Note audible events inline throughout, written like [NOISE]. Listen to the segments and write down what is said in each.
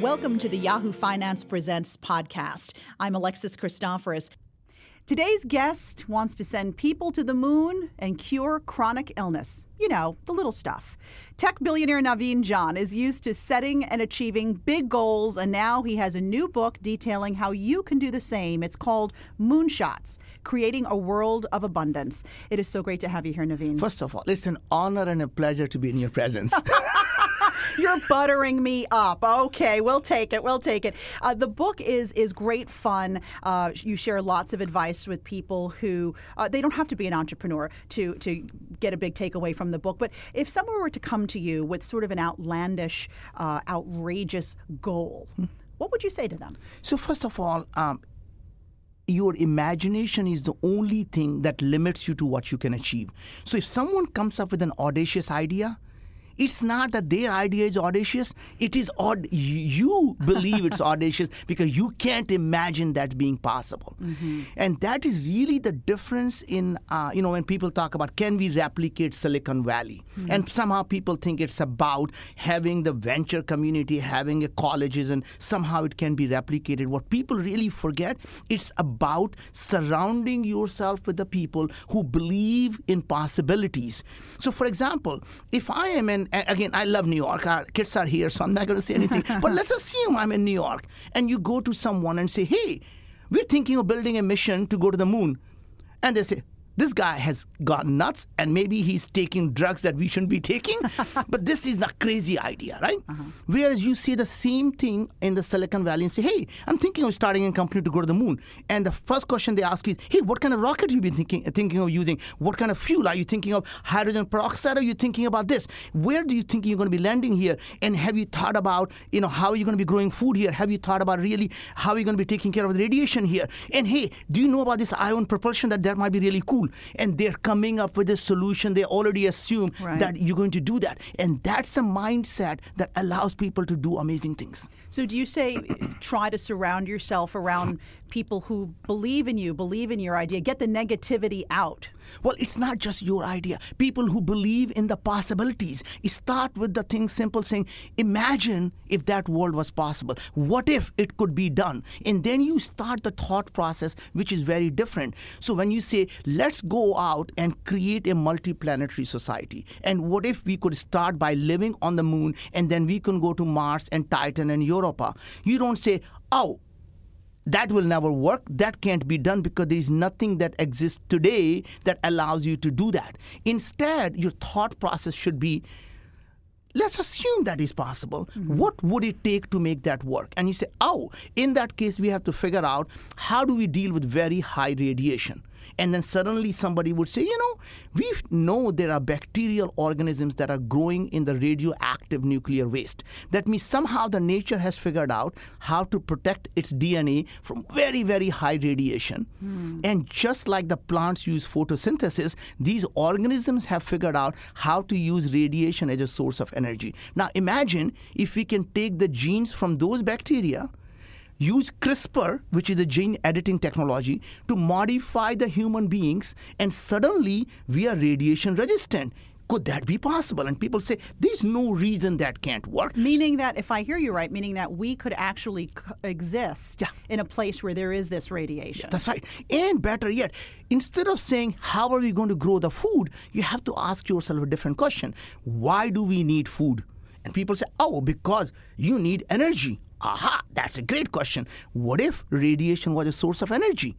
Welcome to the Yahoo Finance Presents podcast. I'm Alexis Christoforous. Today's guest wants to send people to the moon and cure chronic illness. You know, the little stuff. Tech billionaire Naveen Jain is used to setting and achieving big goals, and now he has a new book detailing how you can do the same. It's called Moonshots Creating a World of Abundance. It is so great to have you here, Naveen. First of all, it's an honor and a pleasure to be in your presence. [LAUGHS] You're buttering me up. Okay, we'll take it. We'll take it. Uh, the book is is great fun. Uh, you share lots of advice with people who uh, they don't have to be an entrepreneur to to get a big takeaway from the book. But if someone were to come to you with sort of an outlandish, uh, outrageous goal, what would you say to them? So first of all. Um, your imagination is the only thing that limits you to what you can achieve. So if someone comes up with an audacious idea, it's not that their idea is audacious. It is odd. You believe it's [LAUGHS] audacious because you can't imagine that being possible. Mm-hmm. And that is really the difference in, uh, you know, when people talk about can we replicate Silicon Valley? Mm-hmm. And somehow people think it's about having the venture community, having a colleges, and somehow it can be replicated. What people really forget, it's about surrounding yourself with the people who believe in possibilities. So, for example, if I am an again, I love New York. Our kids are here, so I'm not going to say anything. but let's [LAUGHS] assume I'm in New York, and you go to someone and say, "Hey, we're thinking of building a mission to go to the moon," and they say, this guy has gone nuts and maybe he's taking drugs that we shouldn't be taking. [LAUGHS] but this is a crazy idea, right? Uh-huh. Whereas you see the same thing in the Silicon Valley and say, hey, I'm thinking of starting a company to go to the moon. And the first question they ask is, hey, what kind of rocket have you been thinking, thinking of using? What kind of fuel? Are you thinking of hydrogen peroxide? Are you thinking about this? Where do you think you're going to be landing here? And have you thought about, you know, how are you going to be growing food here? Have you thought about really how are you going to be taking care of the radiation here? And hey, do you know about this ion propulsion that that might be really cool? And they're coming up with a solution. They already assume right. that you're going to do that. And that's a mindset that allows people to do amazing things. So, do you say try to surround yourself around people who believe in you, believe in your idea, get the negativity out? Well, it's not just your idea. People who believe in the possibilities. Start with the thing simple saying, imagine if that world was possible. What if it could be done? And then you start the thought process, which is very different. So when you say, let's go out and create a multiplanetary society, and what if we could start by living on the moon and then we can go to Mars and Titan and Europa? You don't say, oh, that will never work. That can't be done because there is nothing that exists today that allows you to do that. Instead, your thought process should be let's assume that is possible. Mm-hmm. What would it take to make that work? And you say, oh, in that case, we have to figure out how do we deal with very high radiation? And then suddenly somebody would say, you know, we know there are bacterial organisms that are growing in the radioactive nuclear waste. That means somehow the nature has figured out how to protect its DNA from very, very high radiation. Mm. And just like the plants use photosynthesis, these organisms have figured out how to use radiation as a source of energy. Now imagine if we can take the genes from those bacteria use CRISPR, which is a gene editing technology, to modify the human beings, and suddenly we are radiation resistant. Could that be possible? And people say there's no reason that can't work. Meaning that, if I hear you right, meaning that we could actually exist yeah. in a place where there is this radiation. That's right. And better yet, instead of saying, How are we going to grow the food? you have to ask yourself a different question Why do we need food? And people say, Oh, because you need energy. Aha, that's a great question. What if radiation was a source of energy?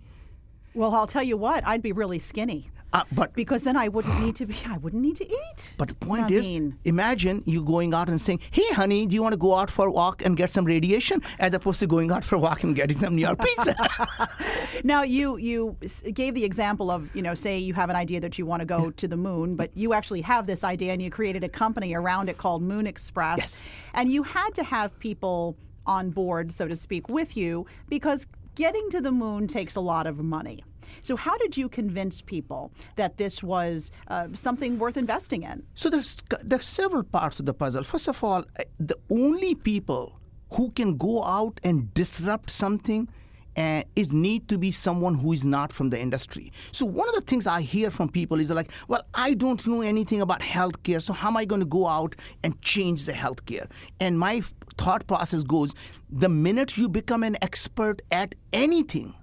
Well, I'll tell you what, I'd be really skinny. Uh, but because then I wouldn't need to be. I wouldn't need to eat. But the point is, imagine you going out and saying, "Hey, honey, do you want to go out for a walk and get some radiation?" As opposed to going out for a walk and getting some New York pizza. [LAUGHS] now, you you gave the example of you know, say you have an idea that you want to go to the moon, but you actually have this idea and you created a company around it called Moon Express, yes. and you had to have people on board, so to speak, with you because getting to the moon takes a lot of money. So, how did you convince people that this was uh, something worth investing in? So, there's, there's several parts of the puzzle. First of all, the only people who can go out and disrupt something and it need to be someone who is not from the industry. So one of the things I hear from people is like, well, I don't know anything about healthcare, so how am I going to go out and change the healthcare? And my thought process goes, the minute you become an expert at anything,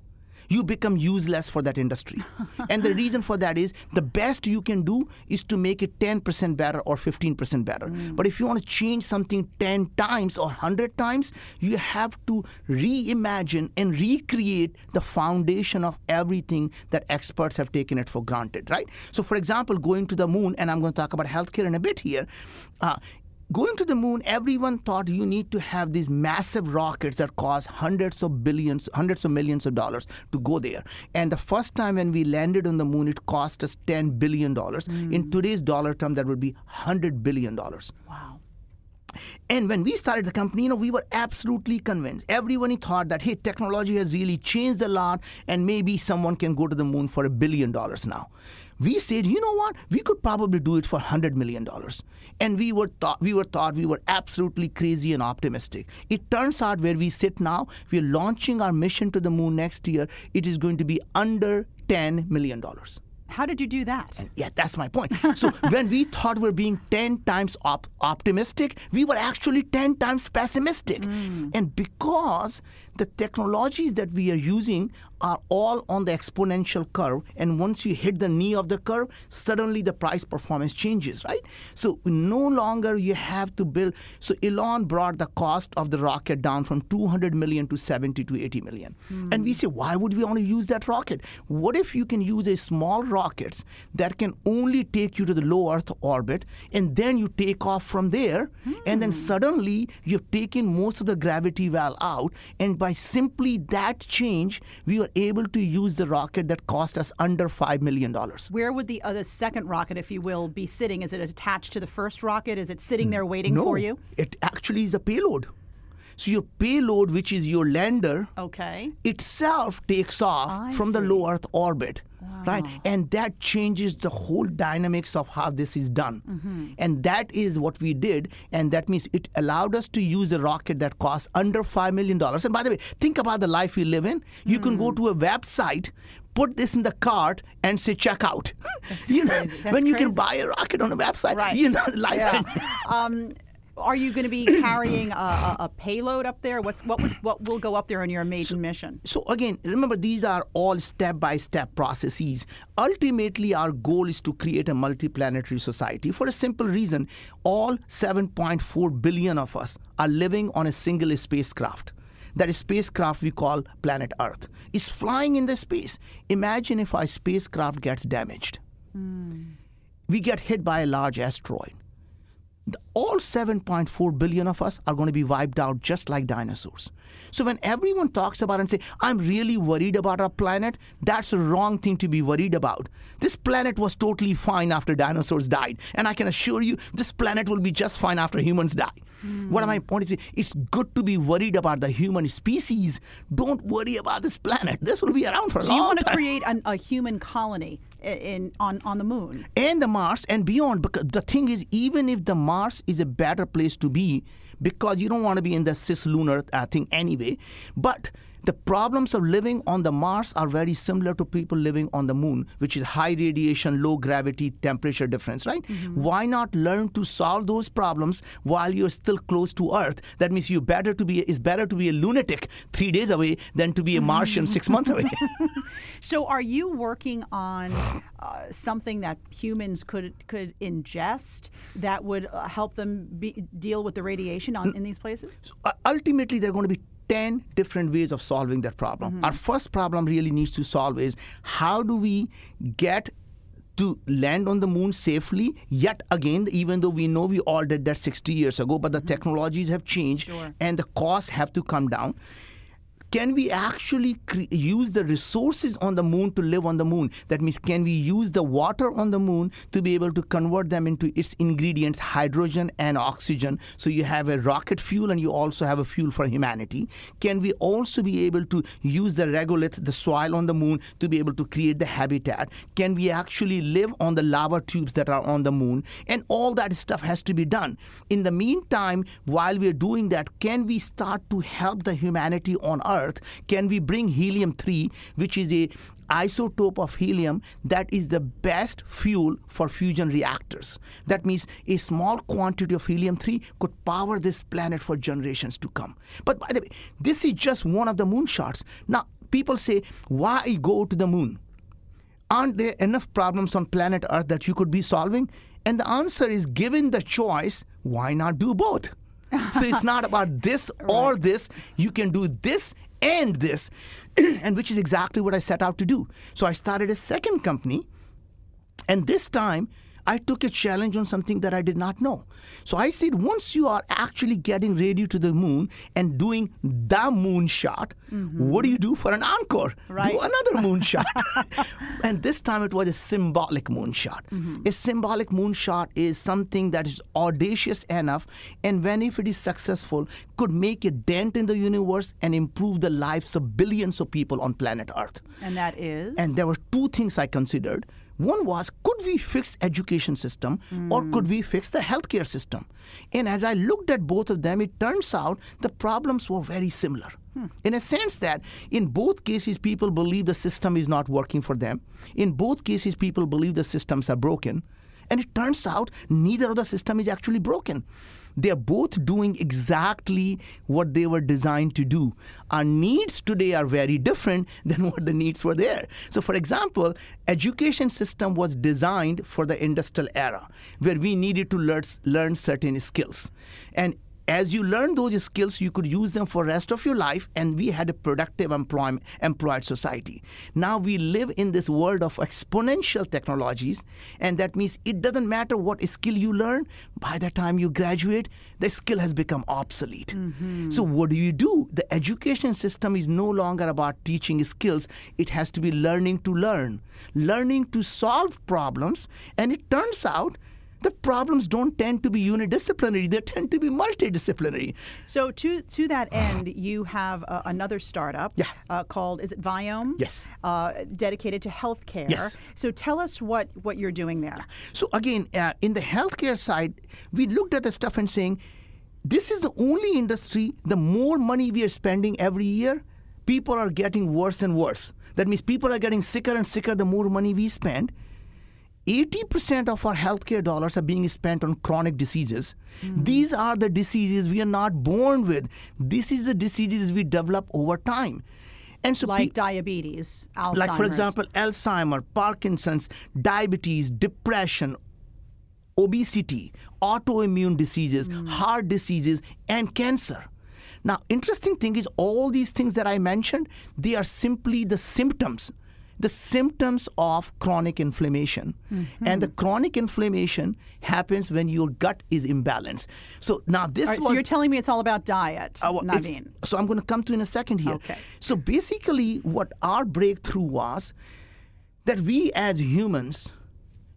you become useless for that industry. [LAUGHS] and the reason for that is the best you can do is to make it 10% better or 15% better. Mm. But if you want to change something 10 times or 100 times, you have to reimagine and recreate the foundation of everything that experts have taken it for granted, right? So, for example, going to the moon, and I'm going to talk about healthcare in a bit here. Uh, going to the moon, everyone thought you need to have these massive rockets that cost hundreds of billions, hundreds of millions of dollars to go there. And the first time when we landed on the moon, it cost us $10 billion. Mm. In today's dollar term, that would be $100 billion. Wow. And when we started the company, you know, we were absolutely convinced. Everyone thought that, hey, technology has really changed a lot, and maybe someone can go to the moon for a billion dollars now we said, you know what, we could probably do it for $100 million. And we were, thought, we were thought we were absolutely crazy and optimistic. It turns out where we sit now, we're launching our mission to the moon next year. It is going to be under $10 million. How did you do that? And yeah, that's my point. So [LAUGHS] when we thought we are being 10 times op- optimistic, we were actually 10 times pessimistic. Mm. And because the technologies that we are using are all on the exponential curve. And once you hit the knee of the curve, suddenly the price performance changes, right? So no longer you have to build. So Elon brought the cost of the rocket down from 200 million to 70 to 80 million. Mm. And we say, why would we want to use that rocket? What if you can use a small rockets that can only take you to the low Earth orbit and then you take off from there mm. and then hmm. suddenly you've taken most of the gravity well out and by simply that change, we were able to use the rocket that cost us under $5 million. Where would the other second rocket, if you will, be sitting? Is it attached to the first rocket? Is it sitting there waiting no, for you? It actually is a payload. So your payload, which is your lander, okay, itself takes off I from see. the low Earth orbit. Wow. Right, and that changes the whole dynamics of how this is done, mm-hmm. and that is what we did, and that means it allowed us to use a rocket that costs under five million dollars. And by the way, think about the life we live in. You mm. can go mm. to a website, put this in the cart and say check out. [LAUGHS] you know, when you can buy a rocket on a website, right. you know, [LAUGHS] life. Yeah. um, are you going to be [COUGHS] carrying a, a, a, payload up there? What's what would, what will go up there on your maiden so, mission? So again, remember these are all step by step processes. Ultimately, our goal is to create a multiplanetary society for a simple reason: all 7.4 billion of us are living on a single spacecraft. That spacecraft we call planet Earth is flying in the space. Imagine if our spacecraft gets damaged. Mm. We get hit by a large asteroid all 7.4 billion of us are going to be wiped out just like dinosaurs. So when everyone talks about and say, I'm really worried about our planet, that's a wrong thing to be worried about. This planet was totally fine after dinosaurs died. And I can assure you, this planet will be just fine after humans die. Mm. What am I point is it's good to be worried about the human species. Don't worry about this planet. This will be around for a long time. So you want to create an, a human colony in on on the moon and the Mars and beyond. Because the thing is, even if the Mars is a better place to be, because you don't want to be in the cislunar uh, thing anyway, but the problems of living on the Mars are very similar to people living on the moon, which is high radiation, low gravity, temperature difference, right? Mm-hmm. Why not learn to solve those problems while you're still close to Earth? That means you better to be it's better to be a lunatic three days away than to be a Martian six months away. [LAUGHS] so, are you working on uh, something that humans could could ingest that would uh, help them be, deal with the radiation on, in these places? So, uh, ultimately, they're going to be 10 different ways of solving that problem. Mm-hmm. Our first problem really needs to solve is how do we get to land on the moon safely yet again even though we know we all did that 60 years ago but the mm-hmm. technologies have changed sure. and the costs have to come down can we actually cre- use the resources on the moon to live on the moon? That means, can we use the water on the moon to be able to convert them into its ingredients, hydrogen and oxygen? So you have a rocket fuel and you also have a fuel for humanity. Can we also be able to use the regolith, the soil on the moon, to be able to create the habitat? Can we actually live on the lava tubes that are on the moon? And all that stuff has to be done. In the meantime, while we're doing that, can we start to help the humanity on Earth? Earth, can we bring helium 3, which is a isotope of helium that is the best fuel for fusion reactors. That means a small quantity of helium 3 could power this planet for generations to come. But by the way, this is just one of the moonshots. Now, people say, why go to the moon? Aren't there enough problems on planet Earth that you could be solving? And the answer is given the choice, why not do both? so it's not about this [LAUGHS] or this. You can do this and this, [CLEARS THROAT] and which is exactly what I set out to do. So I started a second company, and this time I took a challenge on something that I did not know. So I said, once you are actually getting ready to the moon and doing the moon shot, mm-hmm. what do you do for an encore? Right. Do another [LAUGHS] moon shot. [LAUGHS] and this time it was a symbolic moon shot. Mm-hmm. A symbolic moon shot is something that is audacious enough, and when if it is successful, could make a dent in the universe and improve the lives of billions of people on planet Earth. And that is? And there were two things I considered. One was, could we fix education system mm. or could we fix the healthcare system? And as I looked at both of them, it turns out the problems were very similar. Hmm. In a sense that in both cases, people believe the system is not working for them. In both cases, people believe the systems are broken. And it turns out neither of the system is actually broken. They're both doing exactly what they were designed to do. Our needs today are very different [LAUGHS] than what the needs were there. So for example, education system was designed for the industrial era where we needed to learn, learn certain skills. And as you learn those skills you could use them for rest of your life and we had a productive employment employed society. Now we live in this world of exponential technologies and that means it doesn't matter what skill you learn by the time you graduate the skill has become obsolete. Mm-hmm. so what do you do? The education system is no longer about teaching skills. It has to be learning to learn learning to solve problems and it turns out the problems don't tend to be unidisciplinary; they tend to be multidisciplinary. So, to to that end, you have uh, another startup yeah. uh, called is it Viome? Yes. Uh, dedicated to healthcare. Yes. So, tell us what what you're doing there. So, again, uh, in the healthcare side, we looked at the stuff and saying, this is the only industry. The more money we are spending every year, people are getting worse and worse. That means people are getting sicker and sicker the more money we spend 80% of our healthcare dollars are being spent on chronic diseases. Mm-hmm. These are the diseases we are not born with. This is the diseases we develop over time. And so like pe- diabetes, Alzheimer's. Like, for example, Alzheimer, Parkinson's, diabetes, depression, obesity, autoimmune diseases, mm. heart diseases, and cancer. Now, interesting thing is all these things that I mentioned, they are simply the symptoms the symptoms of chronic inflammation. Mm-hmm. And the chronic inflammation happens when your gut is imbalanced. So now this right, was, So you're telling me it's all about diet, uh, well, Naveen. So I'm going to come to in a second here. Okay. So basically what our breakthrough was that we as humans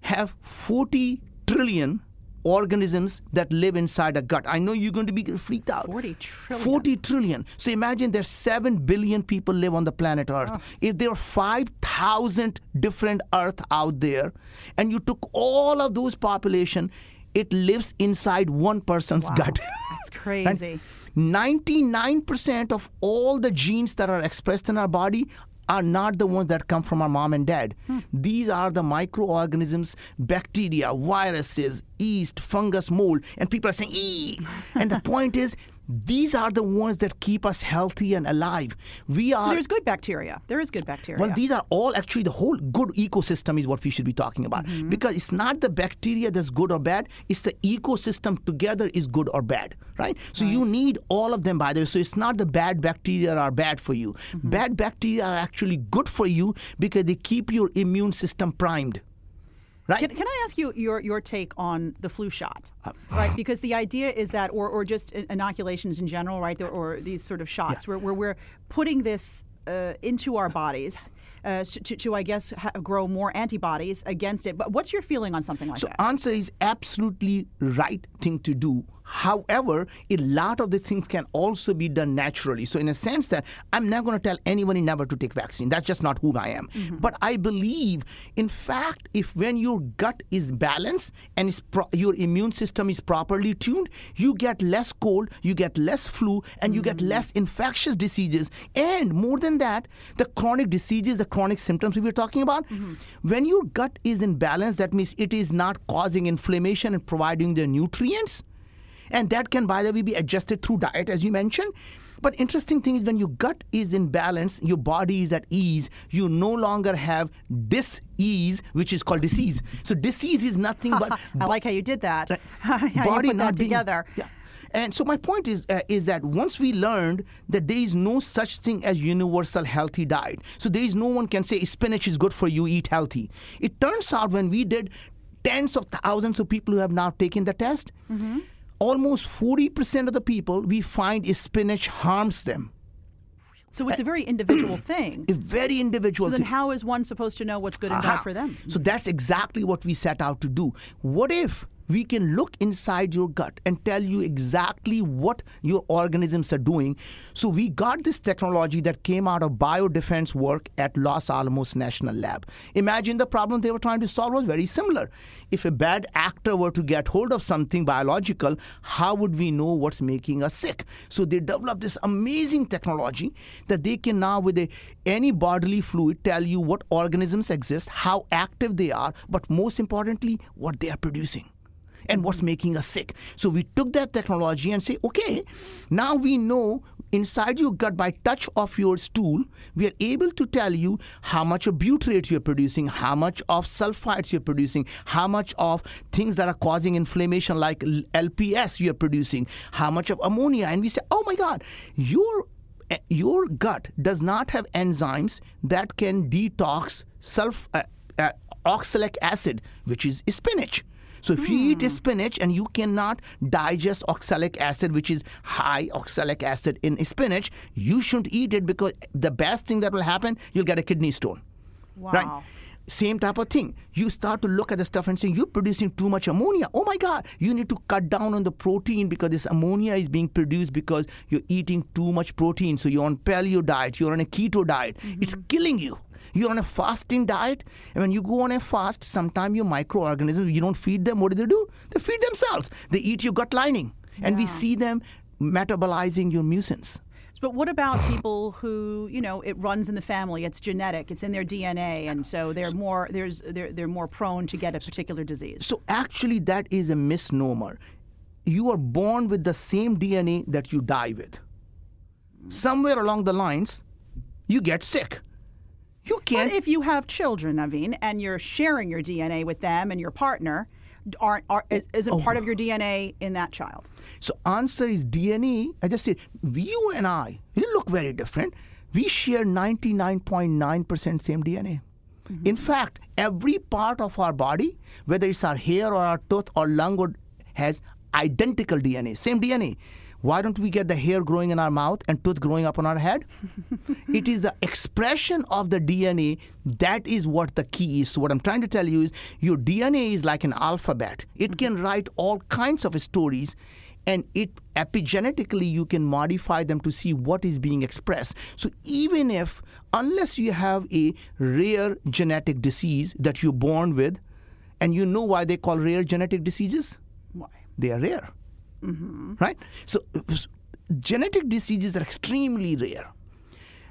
have 40 trillion organisms that live inside a gut. I know you're going to be freaked out. 40 trillion. 40 trillion. So imagine there's 7 billion people live on the planet Earth. Oh. If there are 5,000 different Earth out there, and you took all of those population, it lives inside one person's wow. gut. That's [LAUGHS] crazy. 99% of all the genes that are expressed in our body are not the ones that come from our mom and dad. Hmm. These are the microorganisms, bacteria, viruses, yeast, fungus, mold. And people are saying, ee. and the point is, these are the ones that keep us healthy and alive. We are. So there's good bacteria. There is good bacteria. Well, these are all actually the whole good ecosystem is what we should be talking about mm-hmm. because it's not the bacteria that's good or bad. It's the ecosystem together is good or bad, right? So right. you need all of them by the way. So it's not the bad bacteria are bad for you. Mm-hmm. Bad bacteria are actually good for you because they keep your immune system primed. Right. Can, can I ask you your, your take on the flu shot? Uh, right, because the idea is that, or, or just inoculations in general, right, or these sort of shots, yeah. where, where we're putting this uh, into our bodies. Uh, to, to, I guess, ha- grow more antibodies against it. But what's your feeling on something like so that? So, answer is absolutely right thing to do However, a lot of the things can also be done naturally. So, in a sense, that I'm not going to tell anybody never to take vaccine. That's just not who I am. Mm-hmm. But I believe, in fact, if when your gut is balanced and pro- your immune system is properly tuned, you get less cold, you get less flu, and you mm-hmm. get less infectious diseases. And more than that, the chronic diseases, the chronic symptoms we were talking about, mm-hmm. when your gut is in balance, that means it is not causing inflammation and providing the nutrients and that can, by the way, be adjusted through diet, as you mentioned. But interesting thing is when your gut is in balance, your body is at ease, you no longer have dis-ease, which is called disease. So disease is nothing but [LAUGHS] I like how you did that. Right. [LAUGHS] body not being, together. Yeah. And so my point is uh, is that once we learned that there is no such thing as universal healthy diet. So there is no one can say spinach is good for you, eat healthy. It turns out when we did tens of thousands of people who have now taken the test, mm-hmm almost 40% of the people we find spinach harms them. So it's a very individual [CLEARS THROAT] thing. A very individual. Thing. So then, thing. how is one supposed to know what's good and bad for them? So that's exactly what we set out to do. What if we can look inside your gut and tell you exactly what your organisms are doing. So we got this technology that came out of biodefense work at Los Alamos National Lab. Imagine the problem they were trying to solve was very similar. If a bad actor were to get hold of something biological, how would we know what's making us sick? So they developed this amazing technology that they can now with a, any bodily fluid tell you what organisms exist, how active they are, but most importantly, what they are producing and what's making us sick. So we took that technology and say, okay, now we know inside your gut by touch of your stool, we are able to tell you how much of butyrate you're producing, how much of sulfites you're producing, how much of things that are causing inflammation like LPS you're producing, how much of ammonia. And we say, oh my God, your eh, your gut does not have enzymes that can detox sulf, uh, uh, oxalic acid, which is spinach. So if you eat hmm. spinach and you cannot digest oxalic acid, which is high oxalic acid in spinach, you shouldn't eat it because the best thing that will happen, you'll get a kidney stone. Wow. Right? Same type of thing. You start to look at the stuff and say, you're producing too much ammonia. Oh my God, you need to cut down on the protein because this ammonia is being produced because you're eating too much protein. So you're on paleo diet, you're on a keto diet. Mm-hmm. It's killing you. You're on a fasting diet, and when you go on a fast, sometimes your microorganisms, you don't feed them. What do they do? They feed themselves. They eat your gut lining, yeah. and we see them metabolizing your mucins. But what about people who, you know, it runs in the family, it's genetic, it's in their DNA, and so they're more there's they're they're more prone to get a particular disease. So actually that is a misnomer. You are born with the same DNA that you die with. Somewhere along the lines, you get sick. You can't. But if you have children, Naveen, and you're sharing your DNA with them and your partner, aren't are, is, isn't oh. part of your DNA in that child? So answer is DNA. I just said you and I. We look very different. We share 99.9% same DNA. Mm-hmm. In fact, every part of our body, whether it's our hair or our tooth or lung, or, has identical DNA, same DNA. Why don't we get the hair growing in our mouth and tooth growing up on our head? [LAUGHS] it is the expression of the DNA that is what the key is. So, what I'm trying to tell you is your DNA is like an alphabet, it mm-hmm. can write all kinds of stories. And it epigenetically, you can modify them to see what is being expressed. So, even if, unless you have a rare genetic disease that you're born with, and you know why they call rare genetic diseases? Why? They are rare mm-hmm. right? So, genetic diseases are extremely rare.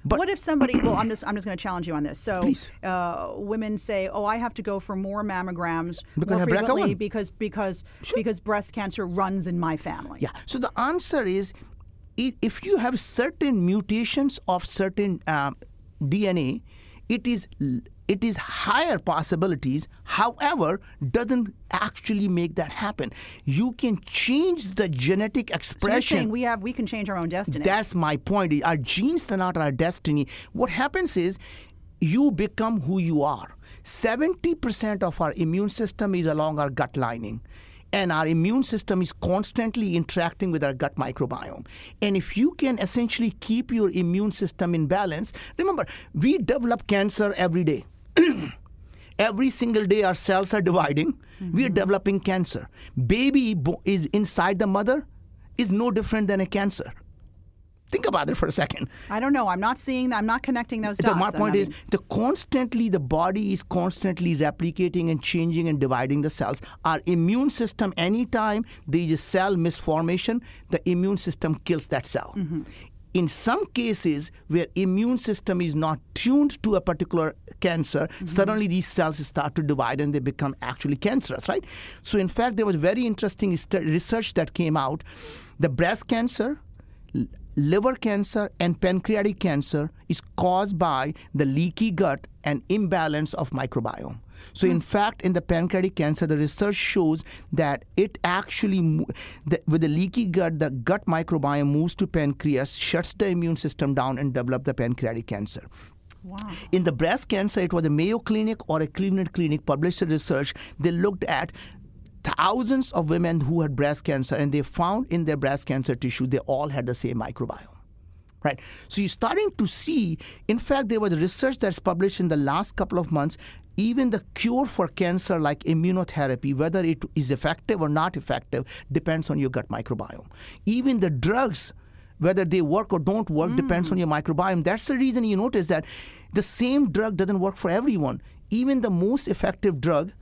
But what if somebody? well, I'm [CLEARS THROAT] just I'm just going to challenge you on this. So, uh, women say, "Oh, I have to go for more mammograms because more frequently because because sure. because breast cancer runs in my family." Yeah. So the answer is, if you have certain mutations of certain um, DNA, it is it is higher possibilities however doesn't actually make that happen. You can change the genetic expression. so we have we can change our own destiny. That's my point. Our genes are not our destiny. What happens is you become who you are. 70% of our immune system is along our gut lining and our immune system is constantly interacting with our gut microbiome. And if you can essentially keep your immune system in balance, remember, we develop cancer every day. [COUGHS] Every single day, our cells are dividing. We are developing cancer. Baby bo- is inside the mother is no different than a cancer. Think about it for a second. I don't know. I'm not seeing that. I'm not connecting those dots. The, my point is, the constantly the body is constantly replicating and changing and dividing the cells. Our immune system, anytime there is a cell misformation, the immune system kills that cell. Mm-hmm. In some cases where immune system is not tuned to a particular cancer, Mm-hmm. suddenly these cells start to divide and they become actually cancerous, right? So in fact, there was very interesting research that came out. The breast cancer, liver cancer and pancreatic cancer is caused by the leaky gut and imbalance of microbiome so in hmm. fact in the pancreatic cancer the research shows that it actually the, with the leaky gut the gut microbiome moves to pancreas shuts the immune system down and develop the pancreatic cancer wow. in the breast cancer, it was a Mayo Clinic or a Cleveland Clinic published a research. They looked at thousands of women who had breast cancer, and they found in their breast cancer tissue they all had the same microbiome. Right. So you're starting to see. In fact, there was research that's published in the last couple of months. Even the cure for cancer, like immunotherapy, whether it is effective or not effective, depends on your gut microbiome. Even the drugs whether they work or don't work hmm. depends on your microbiome. That's the reason you notice that the same drug doesn't work for everyone. Even the most effective drug,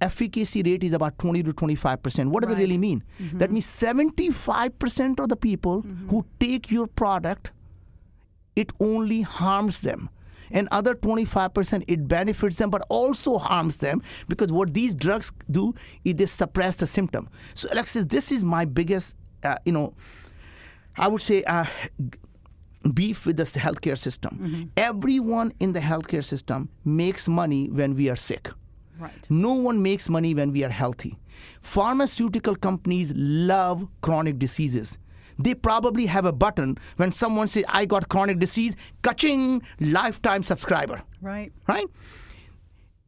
efficacy rate is about 20 to 25 percent. What does Right. that really mean? That means 75 percent of the people who take your product, it only harms them. And other 25% it benefits them but also harms them because what these drugs do is they suppress the symptom. So Alexis, this is my biggest, uh, you know, I would say uh, beef with the healthcare system. Everyone in the healthcare system makes money when we are sick. Right. No one makes money when we are healthy. Pharmaceutical companies love chronic diseases. They probably have a button when someone says, I got chronic disease, kaching, lifetime subscriber, Right. right?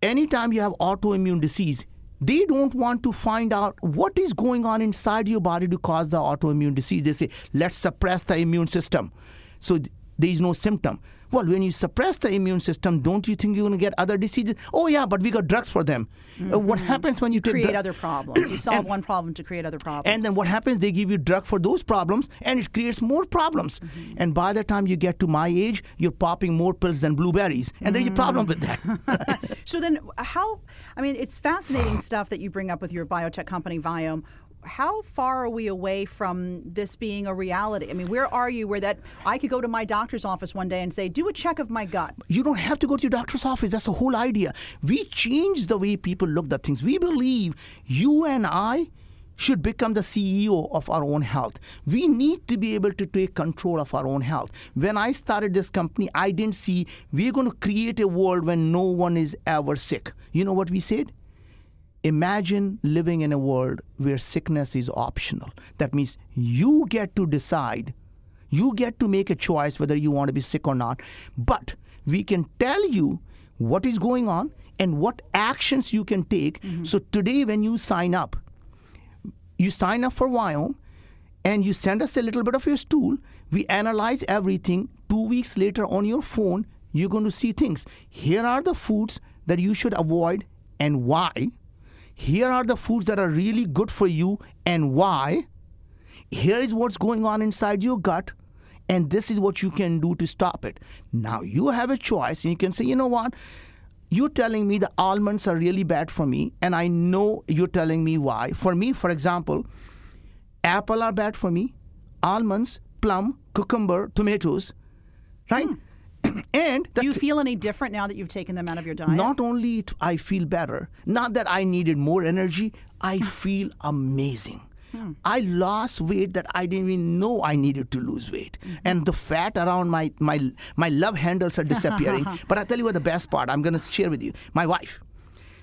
Anytime you have autoimmune disease, they don't want to find out what is going on inside your body to cause the autoimmune disease. They say, let's suppress the immune system. So th- there is no symptom. Well, when you suppress the immune system, don't you think you're going to get other diseases? Oh, yeah, but we got drugs for them. Uh, what mm-hmm. happens when you take Create dru- other problems. You [CLEARS THROAT] solve one problem to create other problems. and then what happens? They give you drug for those problems, and it creates more problems. Mm-hmm. And by the time you get to my age, you're popping more pills than blueberries, and there's a problem with that. Mm. [LAUGHS] So then, how? I mean, it's fascinating stuff that you bring up with your biotech company, Viome. How far are we away from this being a reality? I mean, where are you where that I could go to my doctor's office one day and say, do a check of my gut? you don't have to go to your doctor's office. That's the whole idea. We change the way people look at things. We believe you and I should become the CEO of our own health. We need to be able to take control of our own health. When I started this company, I didn't see we're going to create a world when no one is ever sick. You know what we said? Imagine living in a world where sickness is optional. That means you get to decide, you get to make a choice whether you want to be sick or not. But we can tell you what is going on and what actions you can take. Mm-hmm. So today, when you sign up, you sign up for Viome and you send us a little bit of your stool. We analyze everything. Two weeks later on your phone, you're going to see things. Here are the foods that you should avoid and why. Here are the foods that are really good for you and why. Here is what's going on inside your gut. And this is what you can do to stop it. Now you have a choice, and you can say, you know what? You're telling me the almonds are really bad for me, and I know you're telling me why. For me, for example, apple are bad for me, almonds, plum, cucumber, tomatoes, right? Hmm. [COUGHS] and Do you feel any different now that you've taken them out of your diet? not only t- I feel better, not that I needed more energy, I hmm. feel amazing. Hmm. I lost weight that I didn't even know I needed to lose weight, mm-hmm. and the fat around my my my love handles are disappearing. [LAUGHS] but I tell you what, the best part I'm going to share with you. My wife,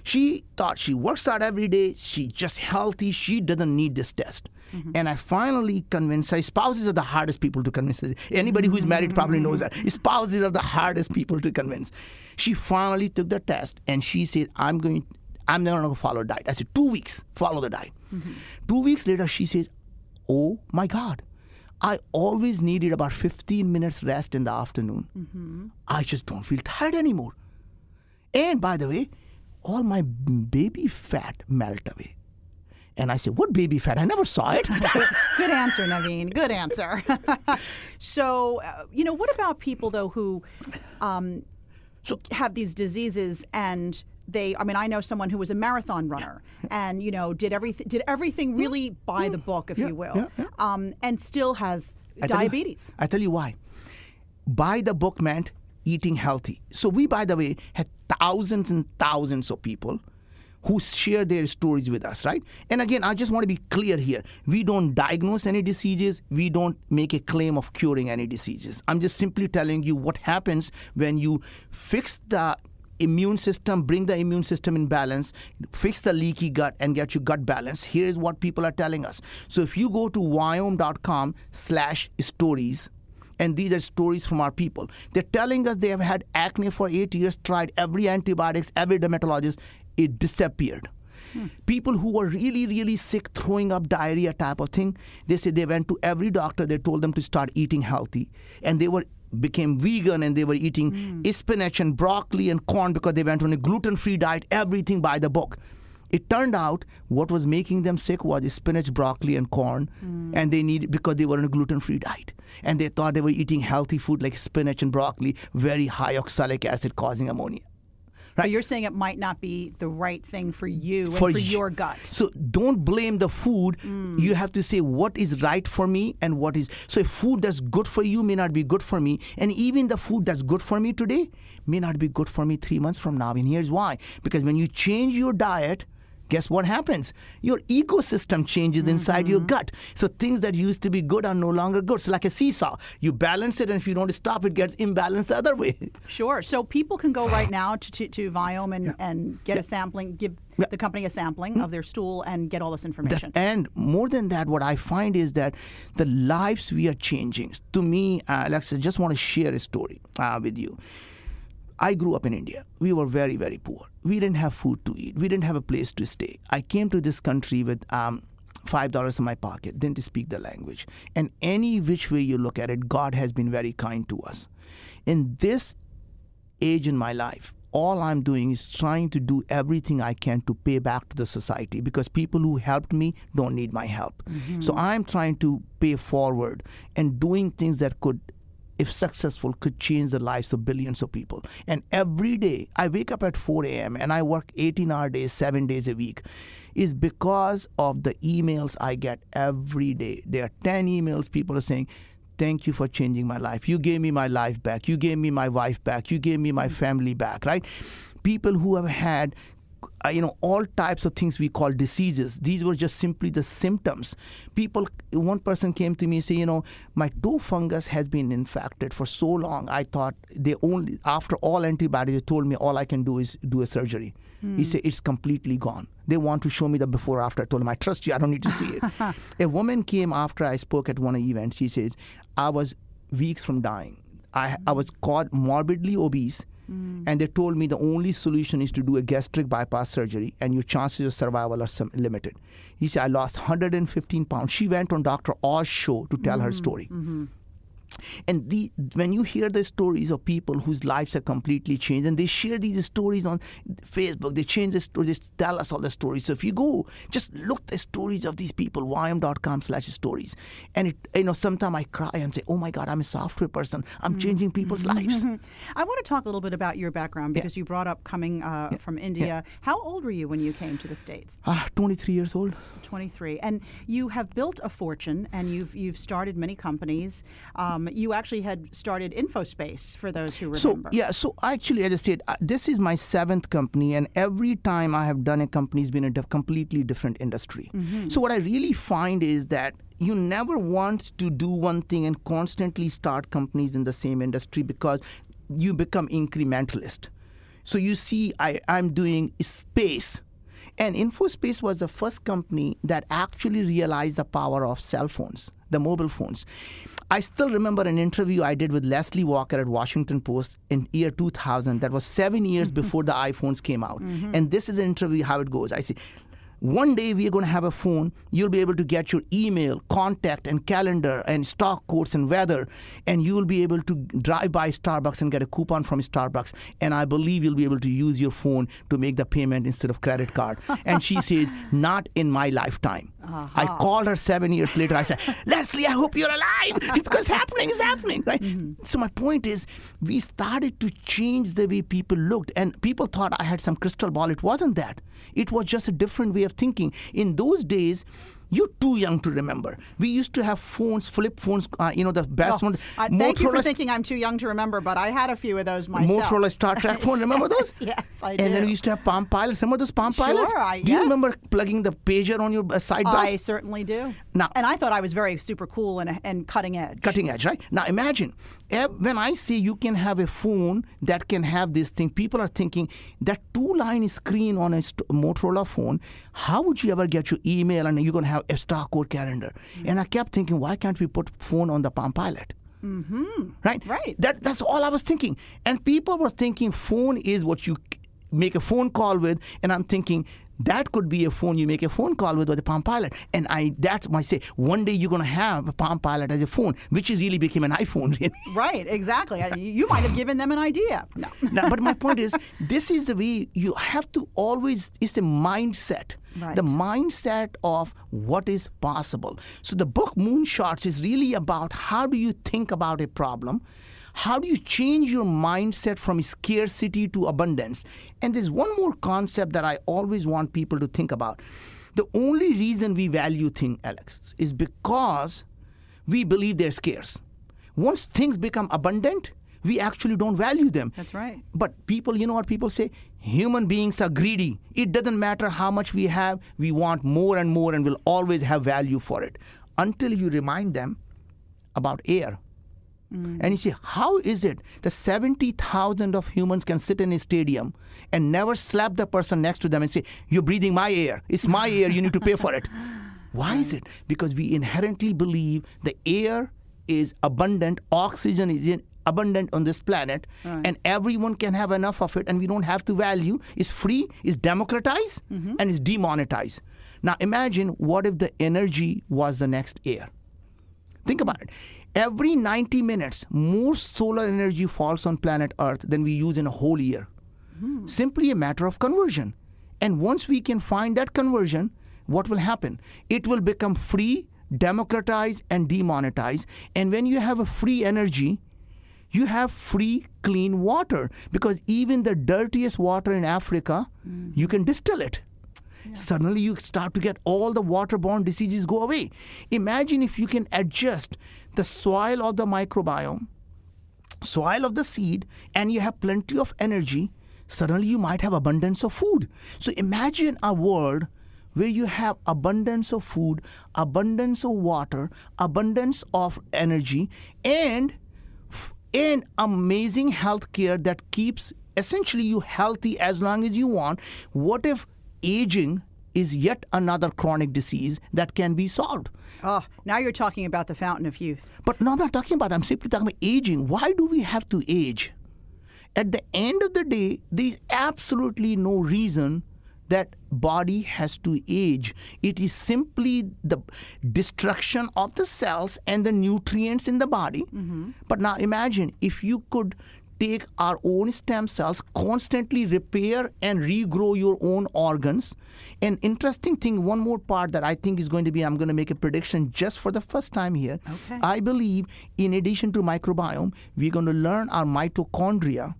she thought she works out every day. She's just healthy. She doesn't need this test. Mm-hmm. And I finally convinced her. Spouses are the hardest people to convince. Anybody who's married probably knows that. Spouses are the hardest people to convince. She finally took the test and she said, I'm going, I'm not going to follow diet. I said, two weeks, follow the diet. Mm-hmm. Two weeks later, she said, Oh my God. I always needed about 15 minutes rest in the afternoon. Mm-hmm. I just don't feel tired anymore. And by the way, all my baby fat melt away. And I said, What baby fat? I never saw it. [LAUGHS] Good answer, Naveen. Good answer. [LAUGHS] so, uh, you know, what about people, though, who um, so, have these diseases and they i mean i know someone who was a marathon runner and you know did everything did everything really by the book if yeah, you will yeah, yeah. Um, and still has I diabetes you, I tell you why by the book meant eating healthy so we by the way had thousands and thousands of people who share their stories with us, right? And again, I just want to be clear here. We don't diagnose any diseases. We don't make a claim of curing any diseases. I'm just simply telling you what happens when you fix the immune system, bring the immune system in balance, fix the leaky gut, and get your gut balance. Here's what people are telling us. So if you go to viome.com slash stories, and these are stories from our people. They're telling us they have had acne for eight years, tried every antibiotics, every dermatologist, it disappeared. Hmm. People who were really, really sick, throwing up diarrhea type of thing, they said they went to every doctor, they told them to start eating healthy. And they were became vegan and they were eating mm. spinach and broccoli and corn because they went on a gluten-free diet, everything by the book. It turned out what was making them sick was spinach, broccoli, and corn, mm. and they needed because they were on a gluten-free diet, and they thought they were eating healthy food like spinach and broccoli, very high oxalic acid causing ammonia. Right. But you're saying it might not be the right thing for you for, for your gut. So don't blame the food. Mm. You have to say what is right for me and what is. So food that's good for you may not be good for me, and even the food that's good for me today may not be good for me three months from now. And here's why: because when you change your diet guess what happens? Your ecosystem changes mm-hmm. inside your gut. So things that used to be good are no longer good. So like a seesaw, you balance it, and if you don't stop, it gets imbalanced the other way. [LAUGHS] Sure. So people can go right now to, to, to Viome and, yeah. and get yeah. a sampling, give yeah. the company a sampling mm-hmm. of their stool and get all this information. and more than that, what I find is that the lives we are changing. To me, uh, Alexa, I just want to share a story uh, with you. I grew up in India. We were very, very poor. We didn't have food to eat. We didn't have a place to stay. I came to this country with um, five dollars in my pocket, didn't speak the language. And any which way you look at it, God has been very kind to us. In this age in my life, all I'm doing is trying to do everything I can to pay back to the society because people who helped me don't need my help. Mm-hmm. So I'm trying to pay forward and doing things that could if successful, could change the lives of billions of people. And every day, I wake up at 4 a.m. and I work 18 hour days, seven days a week, is because of the emails I get every day. There are 10 emails, people are saying, Thank you for changing my life. You gave me my life back. You gave me my wife back. You gave me my family back, right? People who have had uh, you know all types of things we call diseases. These were just simply the symptoms. People one person came to me and say you know my toe fungus has been infected for so long i thought they only after all antibiotics they told me all i can do is do a surgery. Mm. he said it's completely gone. They want to show me the before after. I told him i trust you. I don't need to see it. [LAUGHS] A woman came after i spoke at one event. She says i was weeks from dying. I, I was caught morbidly obese Mm. And they told me the only solution is to do a gastric bypass surgery, and your chances of survival are some limited. He said, I lost 115 pounds. She went on Dr. Oz show to tell mm-hmm. her story. Mm-hmm. And the, when you hear the stories of people whose lives are completely changed, and they share these stories on Facebook, they change the story, they tell us all the stories. So if you go, just look the stories of these people, viome.com slash stories. And it, you know, sometimes I cry and say, oh my God, I'm a software person. I'm mm-hmm. changing people's mm-hmm. lives. [LAUGHS] I want to talk a little bit about your background because yeah. you brought up coming uh, yeah. from India. Yeah. How old were you when you came to the States? Uh, 23 years old. 23. And you have built a fortune and you've, you've started many companies. Um, you actually had started InfoSpace for those who remember. So yeah, so actually, as I said, uh, this is my seventh company, and every time I have done a company, it's been a completely different industry. Mm-hmm. So what I really find is that you never want to do one thing and constantly start companies in the same industry because you become incrementalist. So you see, I, I'm doing space. And InfoSpace was the first company that actually realized the power of cell phones the mobile phones. I still remember an interview I did with Leslie Walker at Washington Post in year 2000. That was seven years before the iPhones came out. Mm-hmm. And this is an interview how it goes. I say, one day we are going to have a phone. You'll be able to get your email, contact, and calendar, and stock quotes and weather, and you will be able to drive by Starbucks and get a coupon from Starbucks. And I believe you'll be able to use your phone to make the payment instead of credit card. [LAUGHS] and she says, "Not in my lifetime." Uh-huh. I called her seven years later. I said, [LAUGHS] "Leslie, I hope you're alive because [LAUGHS] happening is happening, right?" Mm-hmm. So my point is, we started to change the way people looked, and people thought I had some crystal ball. It wasn't that. It was just a different way of thinking. In those days, you're too young to remember. We used to have phones, flip phones, uh, you know, the best ones. Uh, thank you for thinking I'm too young to remember, but I had a few of those myself. Motorola StarTAC [LAUGHS] phone, remember those? yes, I do. And then we used to have Palm Pilots. Remember those Palm Pilots? sure? I, do you remember plugging the pager on your uh, sidebar? I certainly do. Now, and I thought I was very super cool and, and cutting edge. Cutting edge, right? Now imagine, when I say you can have a phone that can have this thing, people are thinking that two-line screen on a Motorola phone, how would you ever get your email and you're going to have a StarTAC calendar. Mm-hmm. And I kept thinking, why can't we put phone on the Palm Pilot? Mm-hmm. Right? Right. That, that's all I was thinking. And people were thinking phone is what you make a phone call with. And I'm thinking, that could be a phone you make a phone call with or the Palm Pilot. And I that's my say. One day you're going to have a Palm Pilot as a phone, which is really became an iPhone. [LAUGHS] right, exactly. You might have given them an idea. No. no. But my [LAUGHS] point is, this is the way you have to always, it's the mindset. Right. The mindset of what is possible. So the book Moonshots is really about how do you think about a problem how do you change your mindset from scarcity to abundance? And there's one more concept that I always want people to think about. The only reason we value things, Alex, is because we believe they're scarce. Once things become abundant, we actually don't value them. That's right. But people, you know what people say? Human beings are greedy. It doesn't matter how much we have, we want more and more and will always have value for it. Until you remind them about air, Mm. And you see, how is it that 70,000 of humans can sit in a stadium and never slap the person next to them and say, You're breathing my air. It's my air. You need to pay for it. [LAUGHS] Why right. is it? Because we inherently believe the air is abundant, oxygen is in, abundant on this planet, right. and everyone can have enough of it, and we don't have to value. It's free, it's democratized, mm-hmm. and it's demonetized. Now imagine what if the energy was the next air? Think about it Every 90 minutes, more solar energy falls on planet Earth than we use in a whole year. Hmm. Simply a matter of conversion. And once we can find that conversion, what will happen? It will become free, democratized, and demonetized. And when you have a free energy, you have free, clean water because even the dirtiest water in Africa, mm-hmm. you can distill it. Yes. Suddenly, you start to get all the waterborne diseases go away. Imagine if you can adjust the soil of the microbiome, soil of the seed, and you have plenty of energy, suddenly you might have abundance of food. So imagine a world where you have abundance of food, abundance of water, abundance of energy, and and amazing health care that keeps essentially you healthy as long as you want. What if aging is yet another chronic disease that can be solved? Oh, now you're talking about the fountain of youth. But no, I'm not talking about that. I'm simply talking about aging. Why do we have to age? At the end of the day, there's absolutely no reason that body has to age. It is simply the destruction of the cells and the nutrients in the body. Mm-hmm. But now imagine if you could take our own stem cells, constantly repair and regrow your own organs. An interesting thing, one more part that I think is going to be, I'm going to make a prediction just for the first time here. Okay. I believe, in addition to microbiome, we're going to learn our mitochondria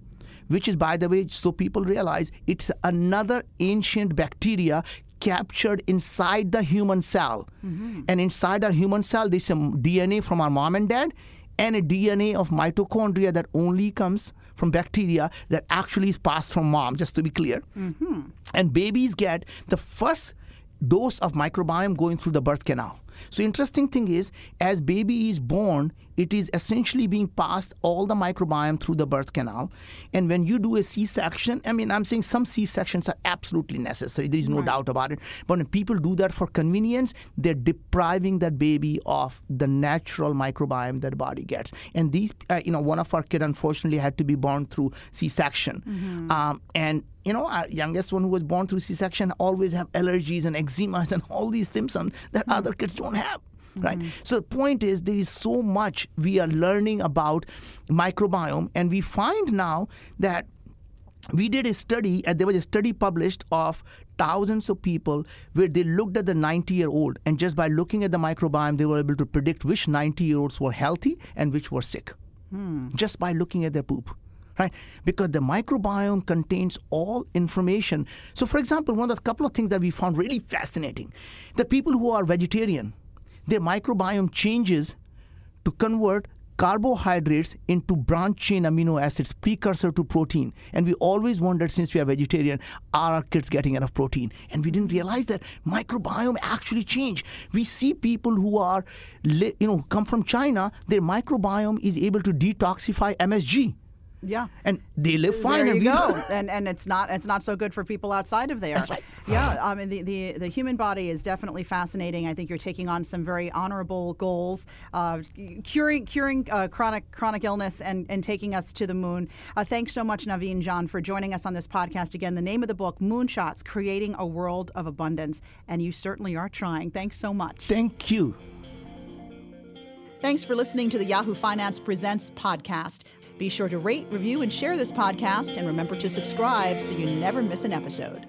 which is, by the way, so people realize it's another ancient bacteria captured inside the human cell. Mm-hmm. And inside our human cell, there's some DNA from our mom and dad and a DNA of mitochondria that only comes from bacteria that actually is passed from mom, just to be clear. Mm-hmm. And babies get the first dose of microbiome going through the birth canal. So interesting thing is, as baby is born, it is essentially being passed all the microbiome through the birth canal. And when you do a C section, I mean, I'm saying some C sections are absolutely necessary. There is no Right. doubt about it. But when people do that for convenience, they're depriving that baby of the natural microbiome that body gets. And these, uh, you know, one of our kids unfortunately had to be born through C-section, um, and you know, our youngest one who was born through C-section always have allergies and eczemas and all these symptoms that other kids don't have. Right. Mm-hmm. So the point is, there is so much we are learning about microbiome, and we find now that we did a study and there was a study published of thousands of people where they looked at the 90 year old and just by looking at the microbiome they were able to predict which 90 year olds were healthy and which were sick. Hmm. Just by looking at their poop right? Because the microbiome contains all information. So for example one of the couple of things that we found really fascinating the people who are vegetarian their microbiome changes to convert carbohydrates into branch chain amino acids, precursor to protein. And we always wondered, since we are vegetarian, are our kids getting enough protein? And we didn't realize that microbiome actually changed. We see people who are, you know, come from China, their microbiome is able to detoxify MSG. Yeah. And they live fine. There and you go. [LAUGHS] and and it's not it's not so good for people outside of there. That's right. Yeah. I mean the, the the human body is definitely fascinating. I think you're taking on some very honorable goals, uh, curing curing uh, chronic chronic illness and and taking us to the moon. Uh, thanks so much, Naveen Jain, for joining us on this podcast again. The name of the book, Moonshots: Creating a World of Abundance, and you certainly are trying. Thanks so much. Thank you. Thanks for listening to the Yahoo Finance Presents podcast. Be sure to rate, review, and share this podcast, and remember to subscribe so you never miss an episode.